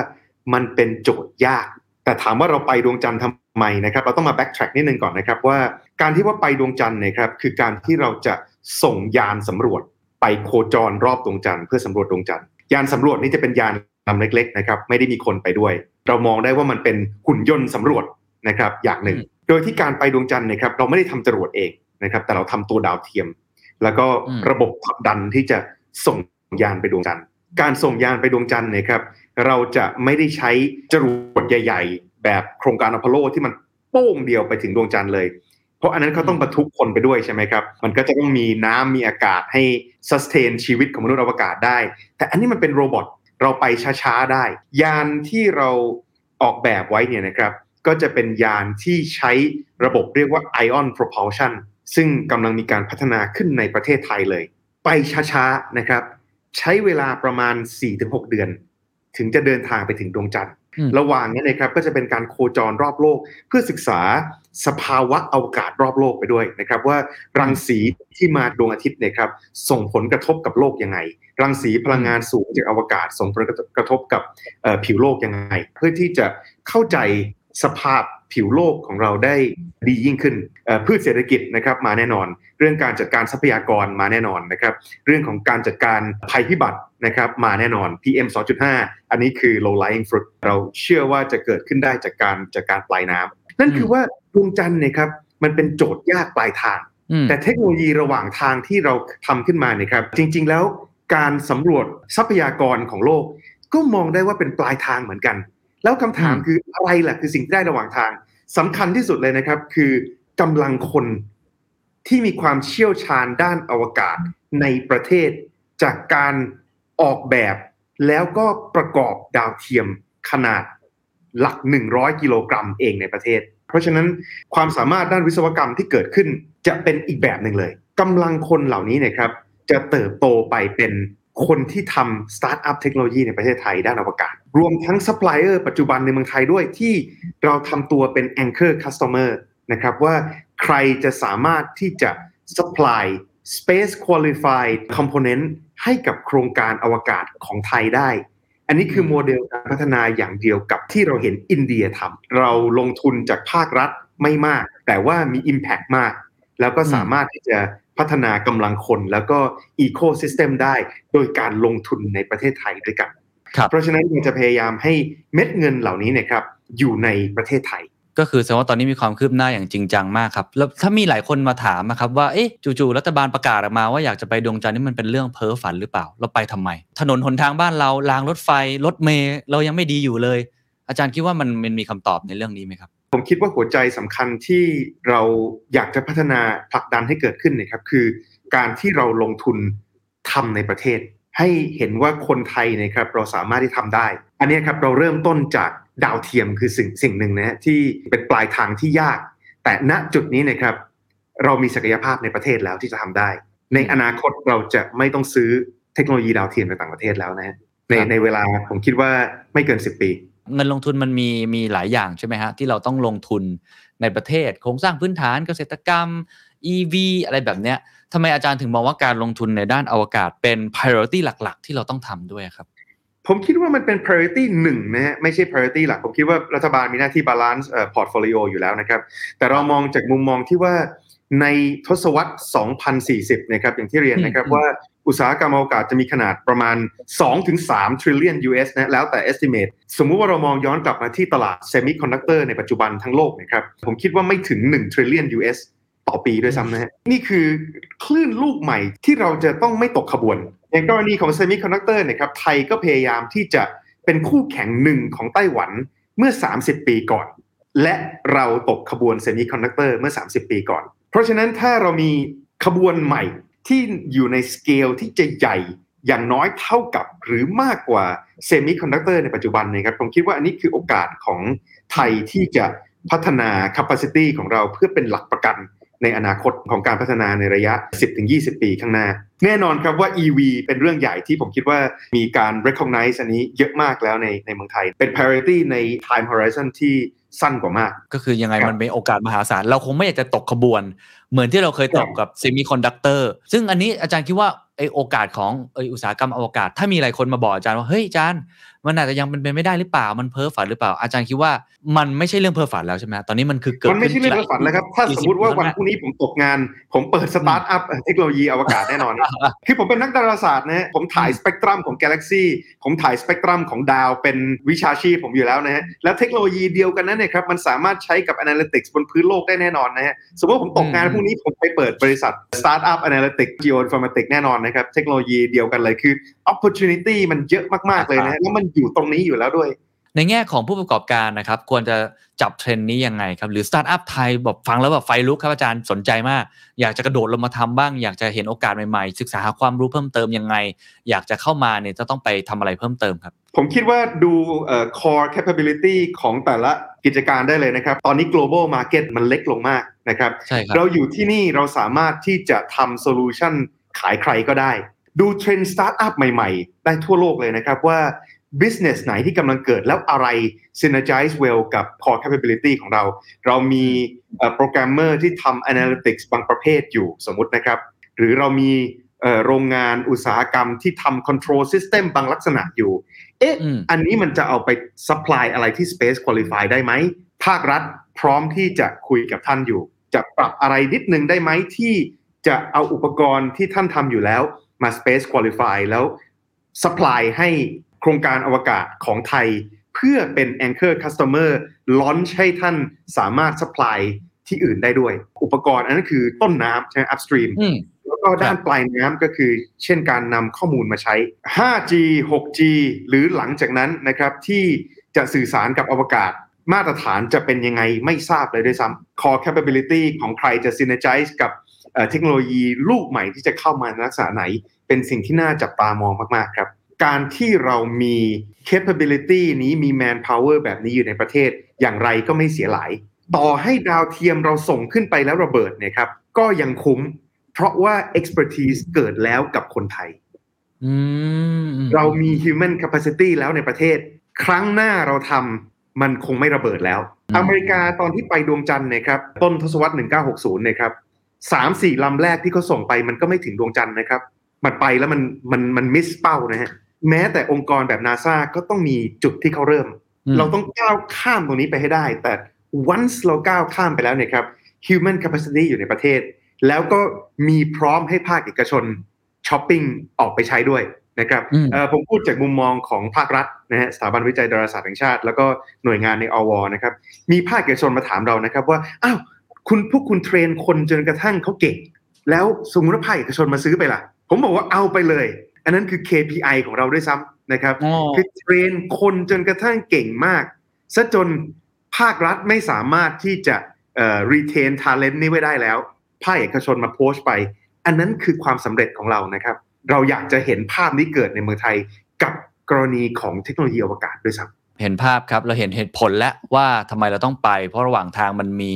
มันเป็นโจทย์ยาก แต่ถามว่าเราไปดวงจันทร์ทำไมนะครับเราต้องมาแบ็กแทร็กนิดนึงก่อนนะครับว่าการที่ว่าไปดวงจันทร์นะครับคือการที่เราจะส่งยานสำรวจไปโคจรรอบดวงจันทร์เพื่อสำรวจดวงจันทร์ยานสำรวจนี่จะเป็นยานลำเล็กๆนะครับไม่ได้มีคนไปด้วย เรามองได้ว่ามันเป็นหุ่นยนต์สำรวจนะครับอย่างหนึ่ง โดยที่การไปดวงจันทร์นะครับเราไม่ได้ทำจรวดเองนะครับแต่เราทำตัวดาวเทียม แล้วก็ระบบผลักดันที่จะส่งยานไปดวงจันทร์ การส่งยานไปดวงจันทร์เนะครับ เราจะไม่ได้ใช้จรวดใหญ่ ๆ แบบโครงการอพอลโลที่มันโป้งเดียวไปถึงดวงจันทร์เลย เพราะอันนั้นเขาต้องบรรทุกคนไปด้วยใช่ไหมครับ มันก็จะต้องมีน้ำมีอากาศให้ซัสเทนชีวิตของมนุษย์อวกาศได้ แต่อันนี้มันเป็นโรบอทเราไปช้าๆได้ ยานที่เราออกแบบไว้เนี่ยนะครับก็จะเป็นยานที่ใช้ระบบเรียกว่า Ion Propulsion ซึ่งกำลังมีการพัฒนาขึ้นในประเทศไทยเลย ไปช้าๆนะครับ ใช้เวลาประมาณ 4-6 เดือน ถึงจะเดินทางไปถึงดวงจันทร์อืมระหว่างนี้นะครับก็จะเป็นการโคจรรอบโลก เพื่อศึกษาสภาวะอวกาศรอบโลกไปด้วยนะครับ ว่ารังสีที่มาดวงอาทิตย์เนะครับส่งผลกระทบกับโลกยังไง รังสีพลังงานสูงจากอวกาศส่งผลกระทบกับเอ่อผิวโลกยังไง เพื่อที่จะเข้าใจ สภาพผิวโลกของเราได้ดียิ่งขึ้นเอ่อพืชเศรษฐกิจนะครับมาแน่นอน เรื่องการจัดการทรัพยากรมาแน่นอนนะครับเรื่องของการจัดการภัยพิบัตินะครับมาแน่นอน PM 2.5 อันนี้คือ low lying fruit เราเชื่อว่าจะเกิดขึ้นได้จากการจากการปลายน้ำนั่นคือว่าดวงจันทร์เนยครับมันเป็นโจทย์ยากปลายทางอืมแต่เทคโนโลยีระหว่างทางที่เราทำขึ้นมาเนี่ยครับจริง ๆ แล้วการสำรวจทรัพยากรของโลก ก็มองได้ว่าเป็นปลายทางเหมือนกัน แล้วคำถามอืมคืออะไรล่ะคือสิ่งที่ได้ระหว่างทางสำคัญที่สุดเลยนะครับ คือกำลังคนที่มีความเชี่ยวชาญด้านอวกาศในประเทศ จากการออกแบบแล้วก็ประกอบดาวเทียมขนาดหลัก 100 กิโลกรัมเองในประเทศ เพราะฉะนั้นความสามารถด้านวิศวกรรมที่เกิดขึ้นจะเป็นอีกแบบหนึ่งเลยกำลังคนเหล่านี้นะครับ จะเติบโตไปเป็น คนที่ทำสตาร์ทอัพเทคโนโลยีในประเทศไทยด้านอวกาศ รวมทั้งซัพพลายเออร์ปัจจุบันในเมืองไทยด้วยที่เราทำตัวเป็น anchor customer นะครับว่าใครจะสามารถที่จะ supply space qualified component ให้กับโครงการอวกาศของไทยได้ อันนี้คือโมเดลการพัฒนาอย่างเดียวกับที่เราเห็นอินเดียทำเราลงทุนจากภาครัฐไม่มาก แต่ว่ามี Impact มาก แล้วก็สามารถที่จะ พัฒนากำลังคนแล้วก็ Ecosystem ได้โดยการลงทุนในประเทศไทยด้วยกันครับเพราะฉะนั้นเราจะพยายามให้เม็ดเงินเหล่านี้นะครับอยู่ในประเทศไทย ก็คือแสดงว่าตอนนี้มีความคืบหน้าอย่างจริงจังมากครับ แล้วถ้ามีหลายคนมาถามนะครับว่าเอ๊ะจู่ๆรัฐบาลประกาศออกมาว่าอยากจะไปดวงจันทร์นี่มันเป็นเรื่องเพ้อฝันหรือเปล่า เราไปทำไม ถนนหนทางบ้านเรารางรถไฟรถเมล์เรายังไม่ดีอยู่เลย อาจารย์คิดว่ามันมันมีคำตอบในเรื่องนี้ไหมครับ ผมคิดว่าหัวใจสำคัญที่เราอยากจะพัฒนาผลักดันให้เกิดขึ้นเนะครับคือการที่เราลงทุนทำในประเทศ ให้เห็นว่าคนไทยนะครับเราสามารถที่ทำได้ อันนี้ครับเราเริ่มต้นจากดาวเทียมคือสิ่งสิ่งหนึ่งนะฮะที่เป็นปลายทางที่ยาก แต่ณจุดนี้นะครับเรามีศักยภาพในประเทศแล้วที่จะทำได้ ในอนาคตเราจะไม่ต้องซื้อเทคโนโลยีดาวเทียมไปต่างประเทศแล้วนะฮะในในเวลาผมคิดว่าไม่เกิน 10 ปี เงินลงทุนมันมีมีหลายอย่างใช่ไหมฮะที่เราต้องลงทุนในประเทศ โครงสร้างพื้นฐานเกษตรกรรม EV อะไรแบบเนี้ยทำไมอาจารย์ถึงมองว่าการลงทุนในด้านอวกาศเป็น priority หลัก ๆ ที่เราต้องทำด้วยครับ ผมคิดว่ามันเป็น priority หนึ่งนะฮะไม่ใช่ priority หลัก ผมคิดว่ารัฐบาลมีหน้าที่ balance เอ่อ portfolio อยู่แล้วนะครับ แต่เรามองจากมุมมองที่ว่าในทศวรรษ 2040 นะครับอย่างที่เรียนนะครับอืมว่า อุตสาหกรรมอวกาศจะมีขนาดประมาณ 2-3 trillion US นะแล้วแต่ estimate สมมุติว่าเรามองย้อนกลับมาที่ตลาด semiconductor ในปัจจุบันทั้งโลกนะครับผมคิดว่าไม่ถึง 1 trillion US ต่อปีด้วยซ้ำนะฮะนี่คือคลื่นลูกใหม่ที่เราจะต้องไม่ตกขบวนอย่างกรณีของ semiconductor เนะครับไทยก็พยายามที่จะเป็นคู่แข่งหนึ่งของไต้หวันเมื่อ 30 ปีก่อน และเราตกขบวน semiconductor เมื่อ 30 ปีก่อน เพราะฉะนั้นถ้าเรามีขบวนใหม่ ที่อยู่ในสเกลที่จะใหญ่อย่างน้อยเท่ากับหรือมากกว่าเซมิคอนดักเตอร์ในปัจจุบันนะครับผมคิดว่าอันนี้คือโอกาสของไทยที่จะพัฒนา capacity ของเราเพื่อเป็นหลักประกันในอนาคตของการพัฒนาในระยะ 10-20 ปีข้างหน้า แน่นอนครับว่า EV เป็นเรื่องใหญ่ที่ผมคิดว่ามีการ recognize อันนี้เยอะมากแล้วในในเมืองไทย เป็น priority ใน time horizon ที่สั้นกว่ามาก ก็คือยังไงครับมันเป็นโอกาสมหาศาล เราคงไม่อยากจะตกขบวน เหมือนที่เราเคยตกกับเซมิคอนดักเตอร์ซึ่งอันนี้อาจารย์คิดว่าไอโอกาสของไออุตสาหกรรมอวกาศ ถ้ามีหลายคนมาบอกอาจารย์ว่าเฮ้ยอาจารย์ มันอาจจะยังเป็นไปไม่ได้หรือเปล่ามันเพ้อฝันหรือเปล่า อาจารย์คิดว่ามันไม่ใช่เรื่องเพ้อฝันแล้วใช่ไหมตอนนี้มันคือเกิดมันไม่ใช่เรื่องเพ้อฝันแล้วครับถ้าสมมติว่าวันพรุ่งนี้ผมตกงาน ผมเปิดสตาร์ทอัพเทคโนโลยีอวกาศแน่นอนคือผมเป็นนักดาราศาสตร์นะฮะผมถ่ายสเปกตรัมของกาแล็กซี่ผมถ่ายสเปกตรัมของดาวเป็นวิชาชีพผมอยู่แล้วนะฮะแล้วเทคโนโลยีเดียวกันนั้นเนี่ยครับมันสามารถใช้กับ Analytics บนพื้นโลกได้แน่นอนนะฮะสมมติว่าผมตกงานพรุ่งนี้ผมไปเปิดบริษัทสตาร์ทอัพ Analytics Geoinformatics แน่นอนนะครับเทคโนโลยีเดียวกันเลยคือ opportunity มันเยอะมากๆเลยนะฮะแล้วมันอยู่ตรงนี้อยู่แล้วด้วย ในแง่ของผู้ประกอบการนะครับ ควรจะจับเทรนด์นี้ยังไงครับ หรือสตาร์ทอัพไทยแบบฟังแล้วแบบไฟลุกครับอาจารย์สนใจมาก อยากจะกระโดดลงมาทำบ้าง อยากจะเห็นโอกาสใหม่ๆ ศึกษาหาความรู้เพิ่มเติมยังไง อยากจะเข้ามาเนี่ยจะต้องไปทำอะไรเพิ่มเติมครับ ผมคิดว่าดูเอ่อ core capability ของแต่ละกิจการได้เลยนะครับ ตอนนี้ global market มันเล็กลงมากนะครับใช่ครับเราอยู่ที่นี่เราสามารถที่จะทำโซลูชันขายใครก็ได้ ดูเทรนด์สตาร์ทอัพใหม่ๆ ได้ทั่วโลกเลยนะครับว่า business ไหนที่กำลังเกิดแล้วอะไร synergize well กับ core capability ของเรา เรามีโปรแกรมเมอร์ที่ทำ analytics บางประเภทอยู่สมมุตินะครับ หรือเรามีเอ่อโรงงานอุตสาหกรรมที่ทำ control system บางลักษณะอยู่ เอ๊ะอืมอันนี้มันจะเอาไป supply อะไรที่ space qualify ได้ไหม ภาครัฐพร้อมที่จะคุยกับท่านอยู่ จะปรับอะไรนิดนึงได้ไหมที่จะเอาอุปกรณ์ที่ท่านทำอยู่แล้วมา space qualify แล้ว supply ให้ โครงการอวกาศของไทย เพื่อเป็น anchor customer launch ให้ท่านสามารถ supply ที่อื่นได้ด้วย อุปกรณ์อันนั้นคือต้นน้ำใช่ไหม upstream อืมแล้วก็ด้านปลายน้ำก็คือ เช่นการนำข้อมูลมาใช้ 5G 6G หรือหลังจากนั้นนะครับที่จะสื่อสารกับอวกาศมาตรฐานจะเป็นยังไงไม่ทราบเลยด้วยซ้ำ core capability ของใครจะ synergize กับเอ่อเทคโนโลยีลูกใหม่ที่จะเข้ามาในลักษณะไหน เป็นสิ่งที่น่าจับตามองมาก ๆ ครับ การที่เรามี capability นี้มี manpower แบบนี้อยู่ในประเทศอย่างไรก็ไม่เสียหลาย ต่อให้ดาวเทียมเราส่งขึ้นไปแล้วระเบิดเนี่ยครับ ก็ยังคุ้ม เพราะว่า expertise เกิดแล้วกับคนไทยอืมเรามี human capacity แล้วในประเทศ ครั้งหน้าเราทำมันคงไม่ระเบิดแล้ว อเมริกาตอนที่ไปดวงจันทร์เนะครับ ต้นทศวรรษ 1960นะครับสามสี่ลำแรกที่เขาส่งไปมันก็ไม่ถึงดวงจันทร์นะครับ มันไปแล้วมันมันมันมิสเป้านะฮะ แม้แต่องค์กรแบบนาซาก็ต้องมีจุดที่เขาเริ่มอืมเราต้องก้าวข้ามตรงนี้ไปให้ได้ แต่ once เราก้าวข้ามไปแล้วเนี่ยครับ human capacity อยู่ในประเทศ แล้วก็มีพร้อมให้ภาคเอกชนช้อปปิ้งออกไปใช้ด้วยนะครับอืมเอ่อผมพูดจากมุมมองของภาครัฐนะฮะสถาบันวิจัยดาราศาสตร์แห่งชาติ แล้วก็หน่วยงานในอวนะครับมีภาคเอกชนมาถามเรานะครับว่าอ้าวคุณพวกคุณเทรนคนจนกระทั่งเขาเก่ง แล้วสมมติว่าภาคเอกชนมาซื้อไปล่ะ ผมบอกว่าเอาไปเลย อันนั้นคือ KPI ของเราด้วยซ้ำนะครับอ๋อคือเทรนคนจนกระทั่งเก่งมากซะจนภาครัฐไม่สามารถที่จะเอ่อ retain talent นี่ไว้ได้แล้ว ภาคเอกชนมาโพสต์ไป อันนั้นคือความสำเร็จของเรานะครับ เราอยากจะเห็นภาพนี้เกิดในเมืองไทยกับกรณีของเทคโนโลยีอวกาศด้วยซ้ำ เห็นภาพครับ เราเห็นเหตุผลแล้วว่าทำไมเราต้องไป เพราะระหว่างทางมันมี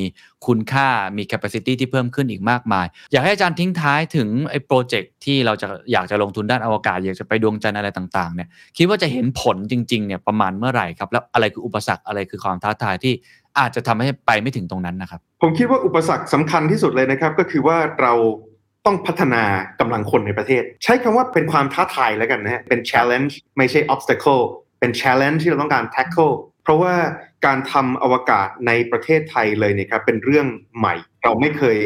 คุณค่ามี capacity ที่เพิ่มขึ้นอีกมากมาย อยากให้อาจารย์ทิ้งท้ายถึงไอ้โปรเจกต์ที่เราจะอยากจะลงทุนด้านอวกาศ อยากจะไปดวงจันทร์อะไรต่างๆเนี่ยคิดว่าจะเห็นผลจริงๆเนี่ยประมาณเมื่อไหร่ครับ แล้วอะไรคืออุปสรรคอะไรคือความท้าทายที่อาจจะทำให้ไปไม่ถึงตรงนั้นนะครับ ผมคิดว่าอุปสรรคสำคัญที่สุดเลยนะครับ ก็คือว่าเราต้องพัฒนากำลังคนในประเทศ ใช้คำว่าเป็นความท้าทายแล้วกันนะฮะเป็น challenge ไม่ใช่ obstacle เป็น challenge ที่เราต้องการ tackle เพราะว่าการทำอวกาศในประเทศไทยเลยเนี่ยครับเป็นเรื่องใหม่ เราไม่เคย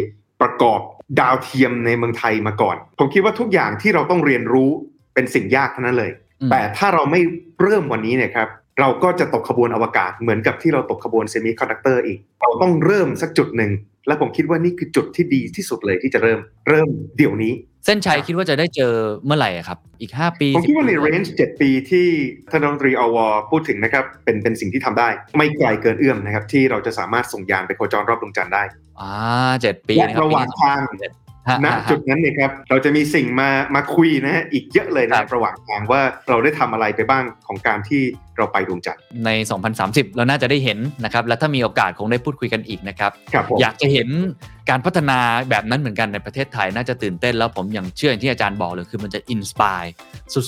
ประกอบดาวเทียมในเมืองไทยมาก่อน ผมคิดว่าทุกอย่างที่เราต้องเรียนรู้เป็นสิ่งยากทั้งนั้นเลยอืมแต่ถ้าเราไม่เริ่มวันนี้เนี่ยครับเราก็จะตกขบวนอวกาศเหมือนกับที่เราตกขบวนเซมิคอนดักเตอร์อีก เราต้องเริ่มสักจุดหนึ่ง และผมคิดว่านี่คือจุดที่ดีที่สุดเลยที่จะเริ่มเริ่มเดี๋ยวนี้ เส้นชัยคิดว่าจะได้เจอเมื่อไหร่อะครับ อีก 5 ปี ผมคิดว่าใน10 range 7ปีที่ท่านรัฐมนตรีอว.พูดถึงนะครับ เป็นเป็นสิ่งที่ทำได้ ไม่ไกลเกินเอื้อมนะครับ ที่เราจะสามารถส่งยานไปโคจรรอบดวงจันทร์ได้ อ่าเจ็ดปีและนะครับระหว่างทางฮะ ณฮะจุดนั้นเนี่ยครับเราจะมีสิ่งมามาคุยนะฮะอีกกเยอะเลยนะคครัรับบระหว่างทางว่าเราได้ทำอะไรไปบ้างของการที่เราไปดวงจันทร์ใน 2030 เราน่าจะได้เห็นนะครับและถ้ามีโอกาสคงได้พูดคุยกันอีกนะครับครับผมอยากจะเห็นการพัฒนาแบบนั้นเหมือนกันในประเทศไทยน่าจะตื่นเต้นแล้วผมอย่างเชื่ออย่างที่อาจารย์บอกเลยคือมันจะ inspire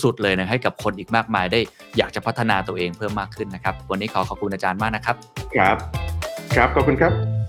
สุดๆ เลยนะให้กับคนอีกมากมายได้อยากจะพัฒนาตัวเองเพิ่มมากขึ้นนะครับวันนี้ขอขอบคุณอาจารย์มากนะครับ ครับ ครับขอบคุณครับ